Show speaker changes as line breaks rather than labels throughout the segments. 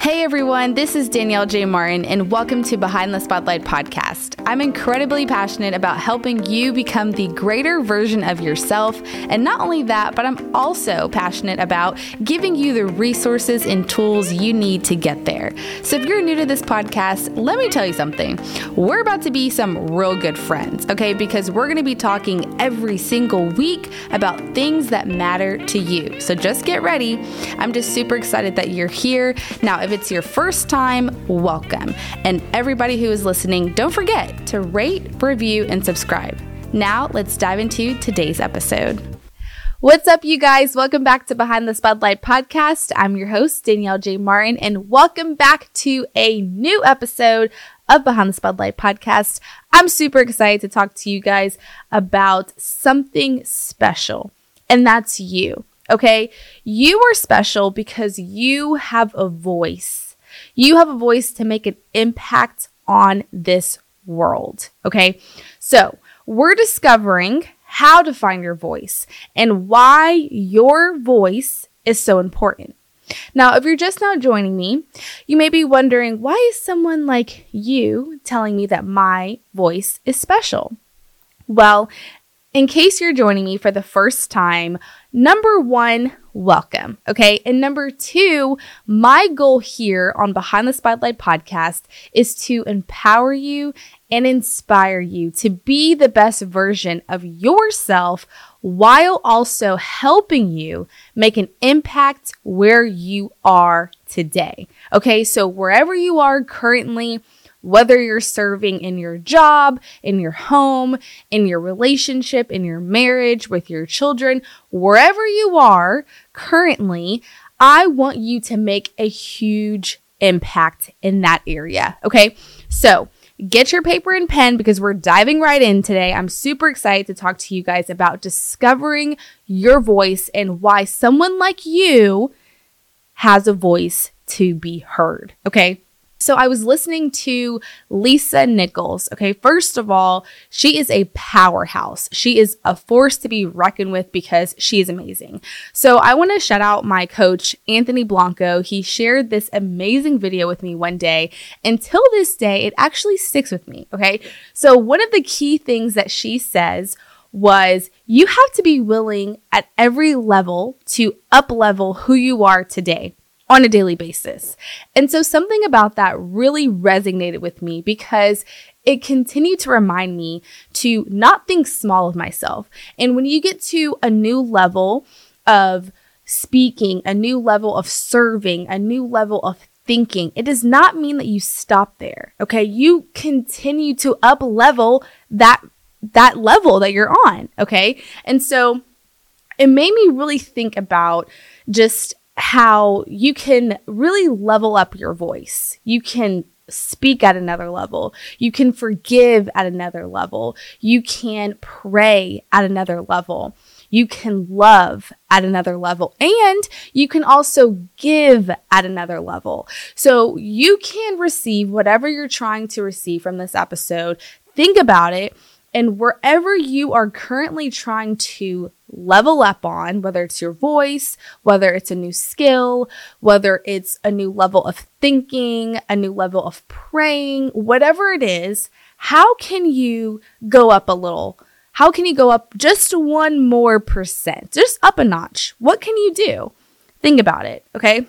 Hey everyone, this is Danielle J. Martin, and welcome to Behind the Spotlight podcast. I'm incredibly passionate about helping you become the greater version of yourself. And not only that, but I'm also passionate about giving you the resources and tools you need to get there. So if you're new to this podcast, let me tell you something. We're about to be some real good friends, okay? Because we're going to be talking every single week about things that matter to you. So just get ready. I'm just super excited that you're here. Now, if it's your first time, welcome. And everybody who is listening, don't forget to rate, review, and subscribe. Now, let's dive into today's episode. What's up, you guys? Welcome back to Behind the Spotlight podcast. I'm your host, Danielle J. Martin, and welcome back to a new episode of Behind the Spotlight podcast. I'm super excited to talk to you guys about something special, and that's you. Okay. You are special because you have a voice. You have a voice to make an impact on this world. Okay. So we're discovering how to find your voice and why your voice is so important. Now, if you're just now joining me, you may be wondering why is someone like you telling me that my voice is special? Well, in case you're joining me for the first time, number one, welcome. Okay. And number two, my goal here on Behind the Spotlight podcast is to empower you and inspire you to be the best version of yourself while also helping you make an impact where you are today. Okay. So wherever you are currently, whether you're serving in your job, in your home, in your relationship, in your marriage, with your children, wherever you are currently, I want you to make a huge impact in that area. Okay. So, get your paper and pen because we're diving right in today. I'm super excited to talk to you guys about discovering your voice and why someone like you has a voice to be heard. Okay. So I was listening to Lisa Nichols. Okay, first of all, she is a powerhouse. She is a force to be reckoned with because she is amazing. So I want to shout out my coach, Anthony Blanco. He shared this amazing video with me one day. Until this day, it actually sticks with me. Okay, so one of the key things that she says was you have to be willing at every level to up level who you are today on a daily basis. And so something about that really resonated with me because it continued to remind me to not think small of myself. And when you get to a new level of speaking, a new level of serving, a new level of thinking, it does not mean that you stop there. Okay. You continue to up level that, that level that you're on. Okay. And so it made me really think about just how you can really level up your voice. You can speak at another level. You can forgive at another level. You can pray at another level. You can love at another level and you can also give at another level. So you can receive whatever you're trying to receive from this episode. Think about it and wherever you are currently trying to level up on, whether it's your voice, whether it's a new skill, whether it's a new level of thinking, a new level of praying, whatever it is, how can you go up a little? How can you go up just one more percent? Just up a notch. What can you do? Think about it, okay?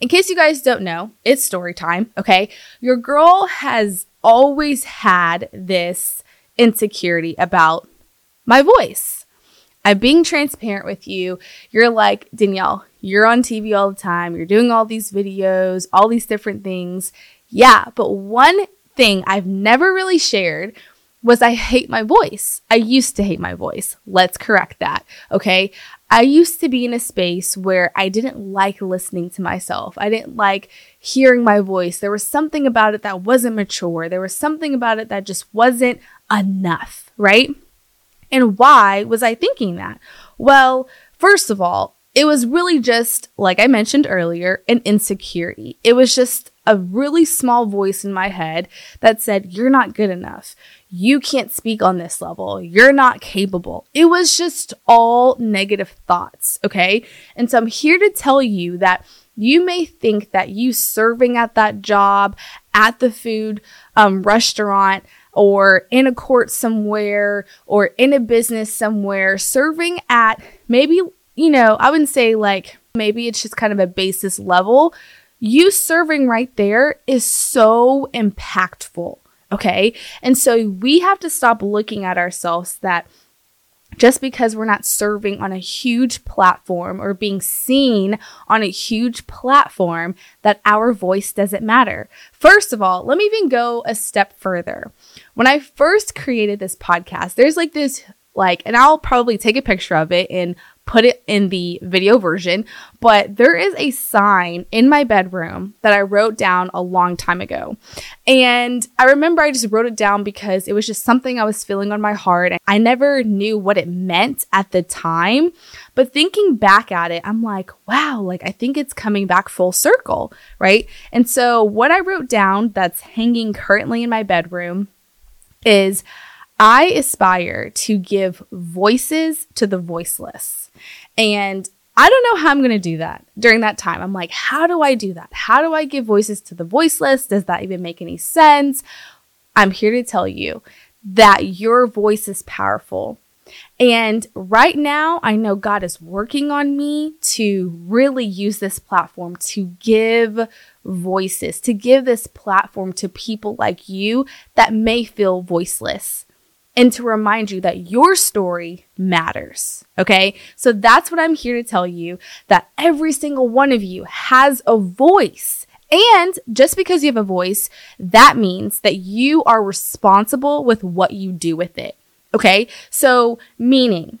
In case you guys don't know, it's story time, okay? Your girl has always had this insecurity about my voice. I'm being transparent with you. You're like, Danielle, you're on TV all the time. You're doing all these videos, all these different things. Yeah, but one thing I've never really shared was I hate my voice. I used to hate my voice. Let's correct that. Okay. I used to be in a space where I didn't like listening to myself. I didn't like hearing my voice. There was something about it that wasn't mature. There was something about it that just wasn't enough, right? And why was I thinking that? Well, first of all, it was really just, like I mentioned earlier, an insecurity. It was just a really small voice in my head that said, You're not good enough. You can't speak on this level. You're not capable. It was just all negative thoughts. Okay. And so I'm here to tell you that You may think that you serving at that job, at the food um, restaurant, or in a court somewhere, or in a business somewhere, serving at maybe, you know, I wouldn't say like maybe it's just kind of a basis level. You serving right there is so impactful. Okay. And so we have to stop looking at ourselves that just because we're not serving on a huge platform or being seen on a huge platform, that our voice doesn't matter. First of all, let me even go a step further. When I first created this podcast, there's like this like and I'll probably take a picture of it and put it in the video version, but there is a sign in my bedroom that I wrote down a long time ago. And I remember I just wrote it down because it was just something I was feeling on my heart. I never knew what it meant at the time, but thinking back at it, I'm like, wow, like I think it's coming back full circle, right? And so what I wrote down that's hanging currently in my bedroom is I aspire to give voices to the voiceless. And I don't know how I'm going to do that during that time. I'm like, how do I do that? How do I give voices to the voiceless? Does that even make any sense? I'm here to tell you that your voice is powerful. And right now, I know God is working on me to really use this platform to give voices, to give this platform to people like you that may feel voiceless and to remind you that your story matters. Okay. So that's what I'm here to tell you that every single one of you has a voice. And just because you have a voice, that means that you are responsible with what you do with it. Okay. So, meaning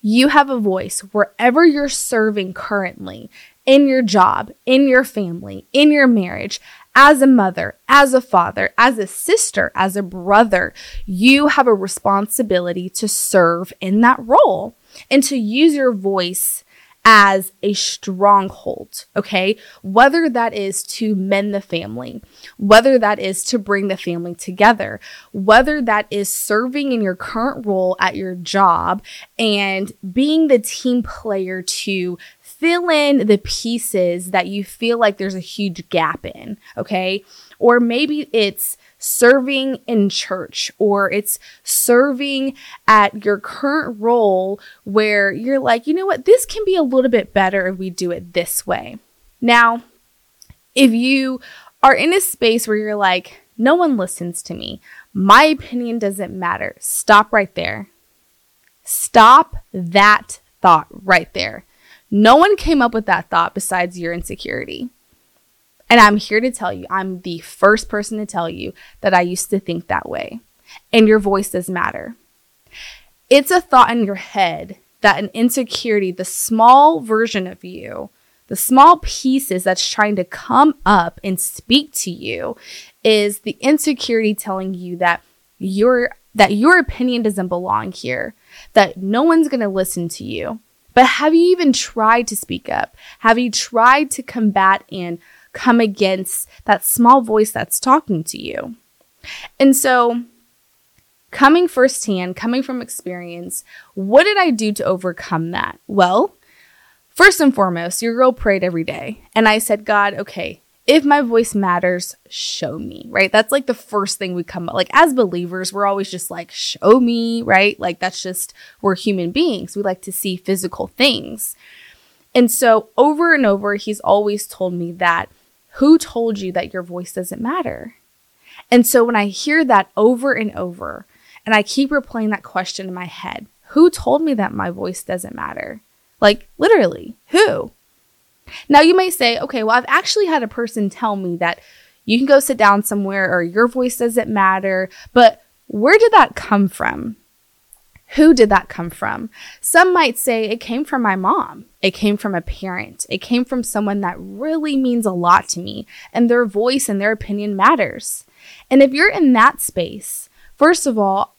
you have a voice wherever you're serving currently in your job, in your family, in your marriage, as a mother, as a father, as a sister, as a brother, you have a responsibility to serve in that role and to use your voice as a stronghold, okay? Whether that is to mend the family, whether that is to bring the family together, whether that is serving in your current role at your job and being the team player to fill in the pieces that you feel like there's a huge gap in, okay? Or maybe it's serving in church or it's serving at your current role where you're like, you know what, this can be a little bit better if we do it this way. Now, if you are in a space where you're like, no one listens to me, my opinion doesn't matter, stop right there. Stop that thought right there. No one came up with that thought besides your insecurity. And I'm here to tell you, I'm the first person to tell you that I used to think that way. And your voice does matter. It's a thought in your head that an insecurity, the small version of you, the small pieces that's trying to come up and speak to you is the insecurity telling you that your that your opinion doesn't belong here, that no one's going to listen to you, but have you even tried to speak up? Have you tried to combat and come against that small voice that's talking to you? And so, coming firsthand, coming from experience, what did I do to overcome that? Well, first and foremost, your girl prayed every day. And I said, God, okay, if my voice matters, show me, right? That's like the first thing we come up. Like as believers, we're always just like, show me, right? Like that's just, we're human beings. We like to see physical things. And so over and over, he's always told me that who told you that your voice doesn't matter? And so when I hear that over and over, and I keep replaying that question in my head, who told me that my voice doesn't matter? Like literally, who? Now you may say, okay, well, I've actually had a person tell me that you can go sit down somewhere or your voice doesn't matter, but where did that come from? Who did that come from? Some might say it came from my mom. It came from a parent. It came from someone that really means a lot to me, and their voice and their opinion matters. And if you're in that space, first of all,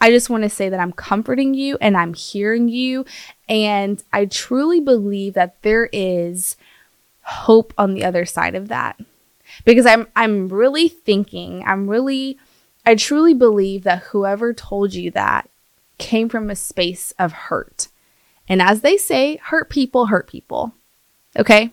I just want to say that I'm comforting you and I'm hearing you. And I truly believe that there is hope on the other side of that. Because I'm I'm really thinking, I'm really I truly believe that whoever told you that came from a space of hurt. And as they say, hurt people hurt people. Okay?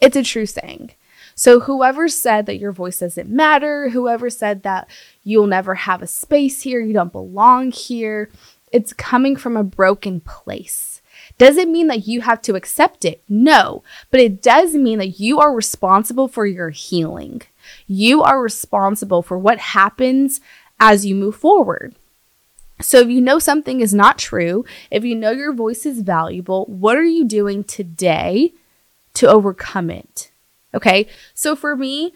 It's a true saying. So, whoever said that your voice doesn't matter, whoever said that you'll never have a space here, you don't belong here, it's coming from a broken place. Does it mean that you have to accept it? No, but it does mean that you are responsible for your healing. You are responsible for what happens as you move forward. So, if you know something is not true, if you know your voice is valuable, what are you doing today to overcome it? Okay. So, for me,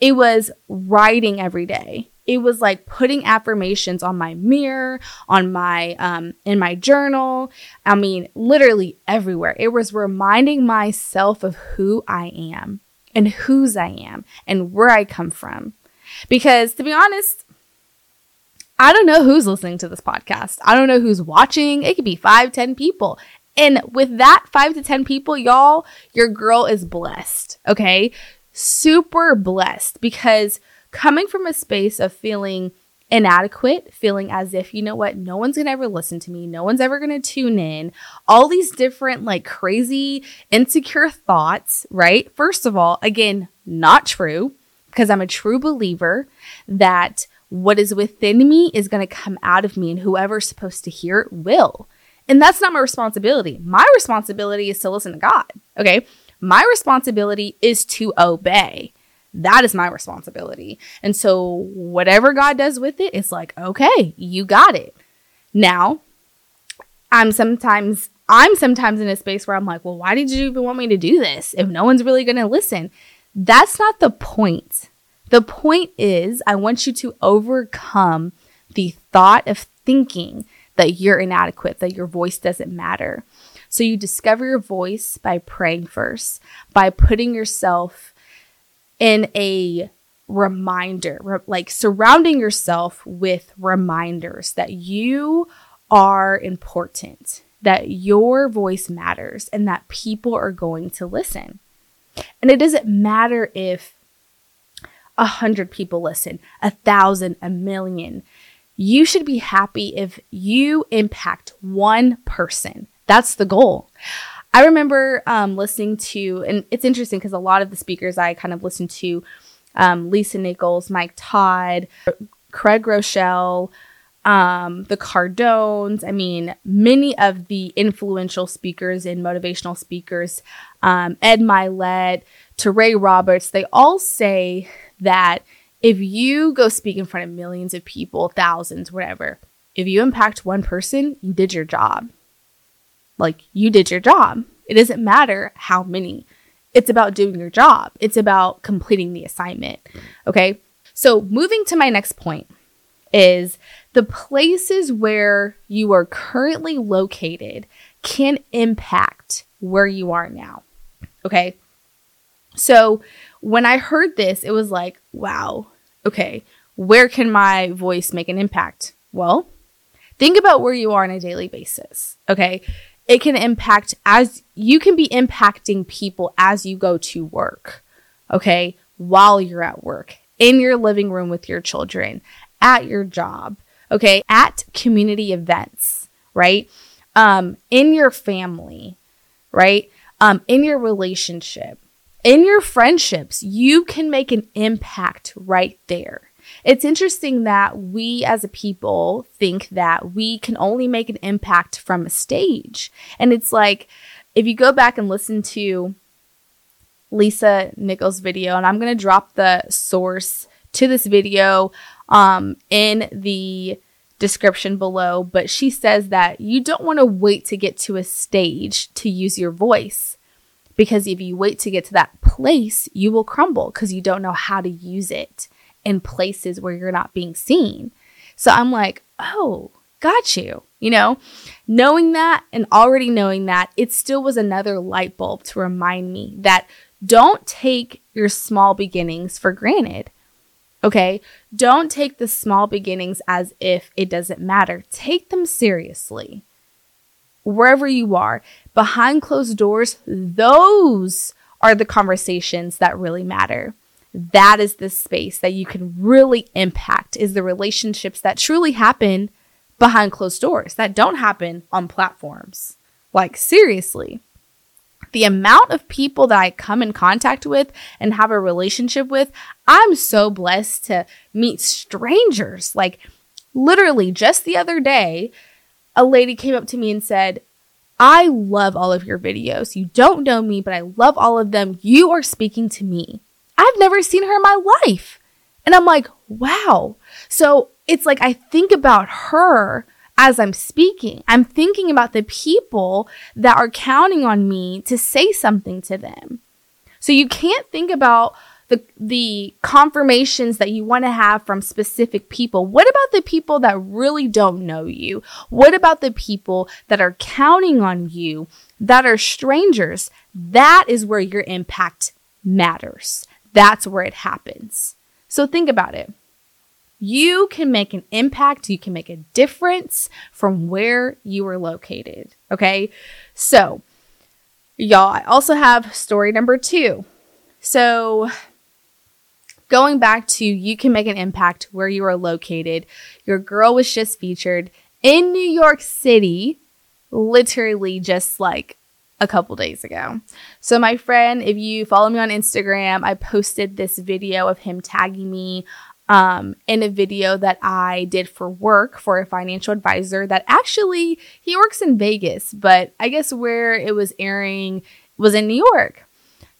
it was writing every day. It was like putting affirmations on my mirror, on my, um, in my journal. I mean, literally everywhere. It was reminding myself of who I am and whose I am and where I come from. Because to be honest, I don't know who's listening to this podcast. I don't know who's watching. It could be five, ten people. And with that five to 10 people, y'all, your girl is blessed. Okay. Super blessed because coming from a space of feeling inadequate, feeling as if, you know what, no one's gonna ever listen to me, no one's ever gonna tune in, all these different, like, crazy, insecure thoughts, right? First of all, again, not true because I'm a true believer that what is within me is going to come out of me, and whoever's supposed to hear it will. And that's not my responsibility. My responsibility is to listen to God. Okay. My responsibility is to obey. That is my responsibility. And so, whatever God does with it, it's like, okay, you got it. Now, I'm sometimes I'm sometimes in a space where I'm like, well, why did you even want me to do this if no one's really going to listen? That's not the point. The point is, I want you to overcome the thought of thinking that you're inadequate, that your voice doesn't matter. So you discover your voice by praying first, by putting yourself in a reminder, like surrounding yourself with reminders that you are important, that your voice matters, and that people are going to listen. And it doesn't matter if a hundred people listen, a thousand, a million. You should be happy if you impact one person. That's the goal. I remember um, listening to, and it's interesting because a lot of the speakers I kind of listened to, um, Lisa Nichols, Mike Todd, Craig Groeschel, um, the Cardones. I mean, many of the influential speakers and motivational speakers, um, Ed Mylett, Touré Roberts, they all say that if you go speak in front of millions of people, thousands, whatever, if you impact one person, you did your job. Like you did your job. It doesn't matter how many. It's about doing your job. It's about completing the assignment. Okay. So moving to my next point is the places where you are currently located can impact where you are now. Okay. So when I heard this, it was like, wow, okay, where can my voice make an impact? Well, think about where you are on a daily basis. Okay. It can impact as you can be impacting people as you go to work. Okay. While you're at work, in your living room with your children, at your job. Okay. At community events, right? Um, in your family, right? Um, in your relationship in your friendships, you can make an impact right there. It's interesting that we as a people think that we can only make an impact from a stage. And it's like, if you go back and listen to Lisa Nichols' video, and I'm going to drop the source to this video um, in the description below, but she says that you don't want to wait to get to a stage to use your voice because if you wait to get to that place, you will crumble because you don't know how to use it in places where you're not being seen. So I'm like, oh, got you. You know, knowing that and already knowing that, it still was another light bulb to remind me that don't take your small beginnings for granted. Okay. Don't take the small beginnings as if it doesn't matter. Take them seriously wherever you are, behind closed doors, those are the conversations that really matter. That is the space that you can really impact, is the relationships that truly happen behind closed doors, that don't happen on platforms. Like, seriously. the amount of people that I come in contact with and have a relationship with, I'm so blessed to meet strangers. Like, literally, just the other day, a lady came up to me and said, I love all of your videos. You don't know me, but I love all of them. You are speaking to me. I've never seen her in my life. And I'm like, wow. So it's like I think about her as I'm speaking. I'm thinking about the people that are counting on me to say something to them. So you can't think about the the confirmations that you want to have from specific people. What about the people that really don't know you? What about the people that are counting on you that are strangers? That is where your impact matters. That's where it happens. So think about it. You can make an impact, you can make a difference from where you are located. Okay. So, y'all, I also have story number two. So, going back to you can make an impact where you are located, your girl was just featured in New York City, literally just like a couple days ago. So, my friend, if you follow me on Instagram, I posted this video of him tagging me um, in a video that I did for work for a financial advisor that actually he works in Vegas, but I guess where it was airing was in New York.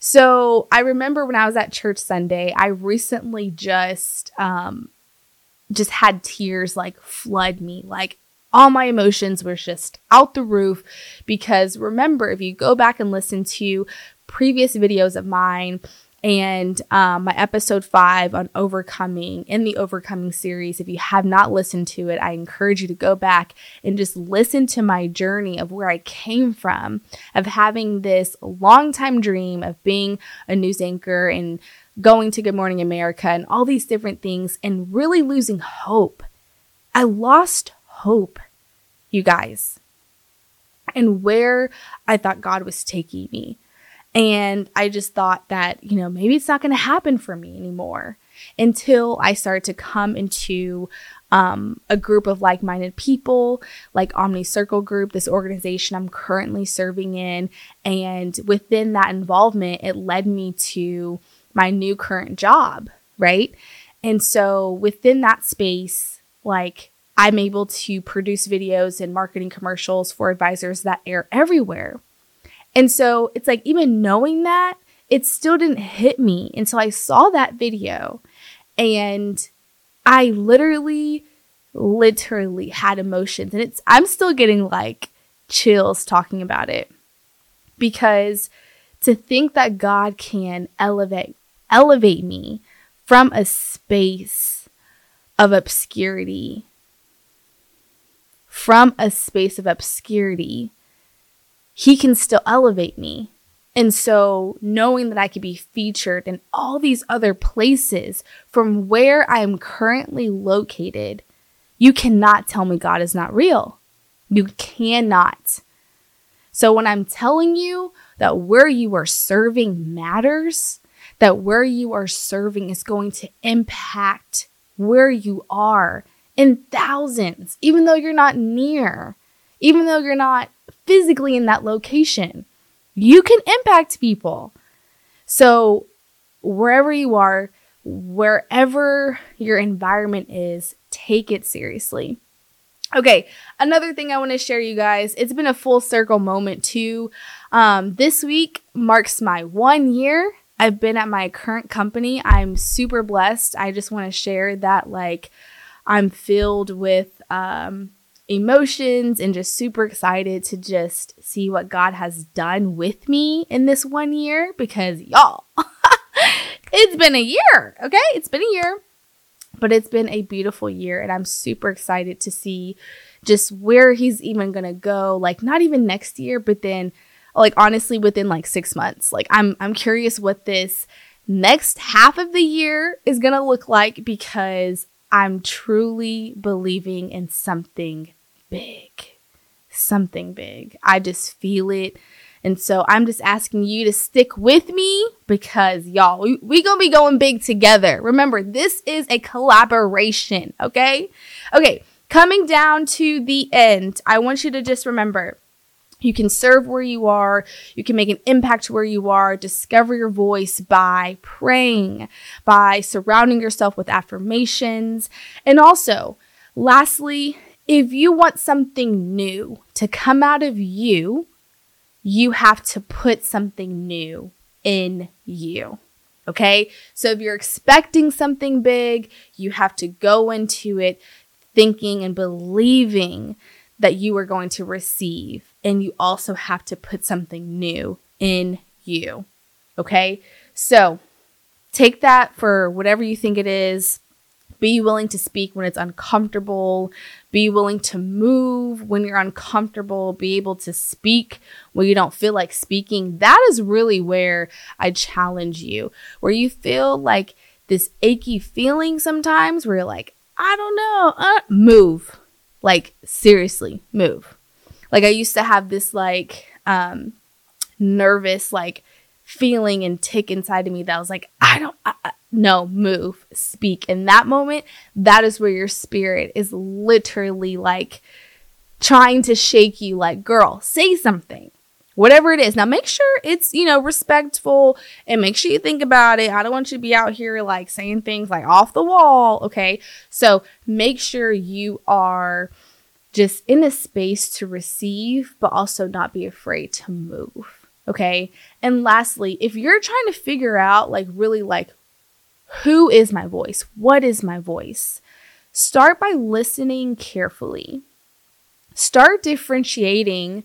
So I remember when I was at church Sunday, I recently just um, just had tears like flood me, like all my emotions were just out the roof because remember if you go back and listen to previous videos of mine and um, my episode five on overcoming in the overcoming series. If you have not listened to it, I encourage you to go back and just listen to my journey of where I came from, of having this long time dream of being a news anchor and going to Good Morning America and all these different things and really losing hope. I lost hope, you guys, and where I thought God was taking me. And I just thought that, you know, maybe it's not going to happen for me anymore until I started to come into um, a group of like minded people, like Omni Circle Group, this organization I'm currently serving in. And within that involvement, it led me to my new current job, right? And so within that space, like I'm able to produce videos and marketing commercials for advisors that air everywhere. And so it's like, even knowing that, it still didn't hit me until I saw that video. And I literally, literally had emotions. And it's, I'm still getting like chills talking about it because to think that God can elevate, elevate me from a space of obscurity, from a space of obscurity he can still elevate me. And so, knowing that I could be featured in all these other places from where I am currently located, you cannot tell me God is not real. You cannot. So, when I'm telling you that where you are serving matters, that where you are serving is going to impact where you are in thousands, even though you're not near, even though you're not physically in that location. You can impact people. So, wherever you are, wherever your environment is, take it seriously. Okay, another thing I want to share, you guys, it's been a full circle moment too. Um, this week marks my one year. I've been at my current company. I'm super blessed. I just want to share that, like, I'm filled with um, emotions and just super excited to just see what God has done with me in this one year because y'all, it's been a year, okay? It's been a year, but it's been a beautiful year and I'm super excited to see just where he's even going to go like not even next year, but then like honestly within like 6 months. Like I'm I'm curious what this next half of the year is going to look like because I'm truly believing in something big. Something big. I just feel it. And so I'm just asking you to stick with me because y'all, we, we gonna be going big together. Remember, this is a collaboration, okay? Okay, coming down to the end, I want you to just remember You can serve where you are. You can make an impact where you are. Discover your voice by praying, by surrounding yourself with affirmations. And also, lastly, if you want something new to come out of you, you have to put something new in you. Okay. So if you're expecting something big, you have to go into it thinking and believing that you are going to receive. And you also have to put something new in you. Okay. So take that for whatever you think it is. Be willing to speak when it's uncomfortable. Be willing to move when you're uncomfortable. Be able to speak when you don't feel like speaking. That is really where I challenge you, where you feel like this achy feeling sometimes where you're like, I don't know, uh, move. Like, seriously, move. Like, I used to have this, like, um, nervous, like, feeling and tick inside of me that was like, I don't, I, I, no, move, speak. In that moment, that is where your spirit is literally like trying to shake you, like, girl, say something. Whatever it is. Now make sure it's, you know, respectful and make sure you think about it. I don't want you to be out here like saying things like off the wall. Okay. So make sure you are just in a space to receive, but also not be afraid to move. Okay. And lastly, if you're trying to figure out, like, really, like, who is my voice? What is my voice? Start by listening carefully. Start differentiating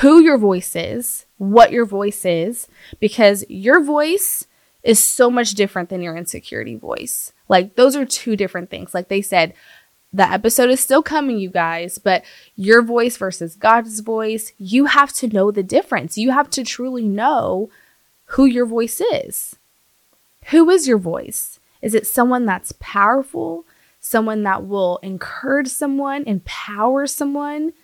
who your voice is, what your voice is, because your voice is so much different than your insecurity voice. Like, those are two different things. Like they said, the episode is still coming, you guys, but your voice versus God's voice, you have to know the difference. You have to truly know who your voice is. Who is your voice? Is it someone that's powerful, someone that will encourage someone, empower someone?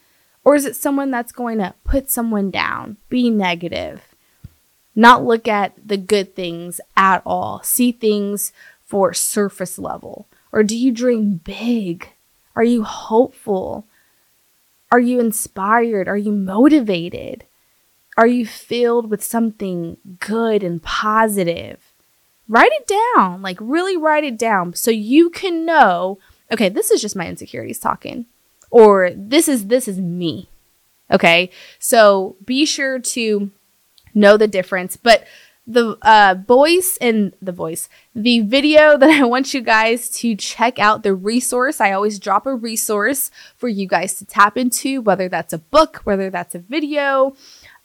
Or is it someone that's going to put someone down, be negative, not look at the good things at all, see things for surface level? Or do you dream big? Are you hopeful? Are you inspired? Are you motivated? Are you filled with something good and positive? Write it down, like really write it down so you can know, okay, this is just my insecurities talking or this is this is me. Okay? So be sure to know the difference, but the uh, voice and the voice, the video that I want you guys to check out, the resource. I always drop a resource for you guys to tap into, whether that's a book, whether that's a video.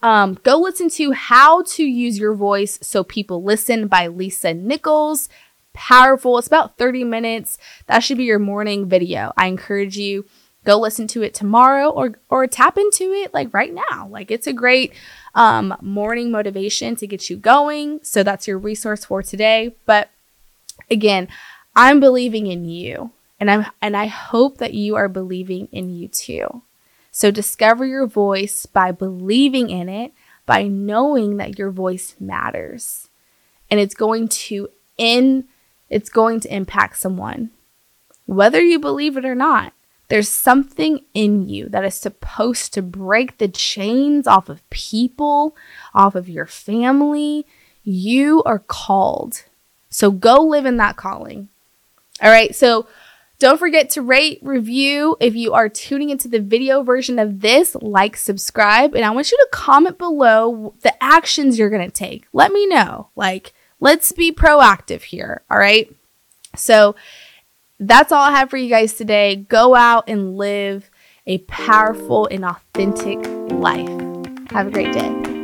Um, go listen to How to Use Your Voice So People Listen by Lisa Nichols. Powerful. It's about 30 minutes. That should be your morning video. I encourage you go listen to it tomorrow or or tap into it like right now. Like it's a great um, morning motivation to get you going. So that's your resource for today. But again, I'm believing in you and I'm and I hope that you are believing in you too. So discover your voice by believing in it, by knowing that your voice matters. And it's going to in it's going to impact someone. Whether you believe it or not, there's something in you that is supposed to break the chains off of people, off of your family. You are called. So go live in that calling. All right. So don't forget to rate, review. If you are tuning into the video version of this, like, subscribe. And I want you to comment below the actions you're going to take. Let me know. Like, let's be proactive here. All right. So, that's all I have for you guys today. Go out and live a powerful and authentic life. Have a great day.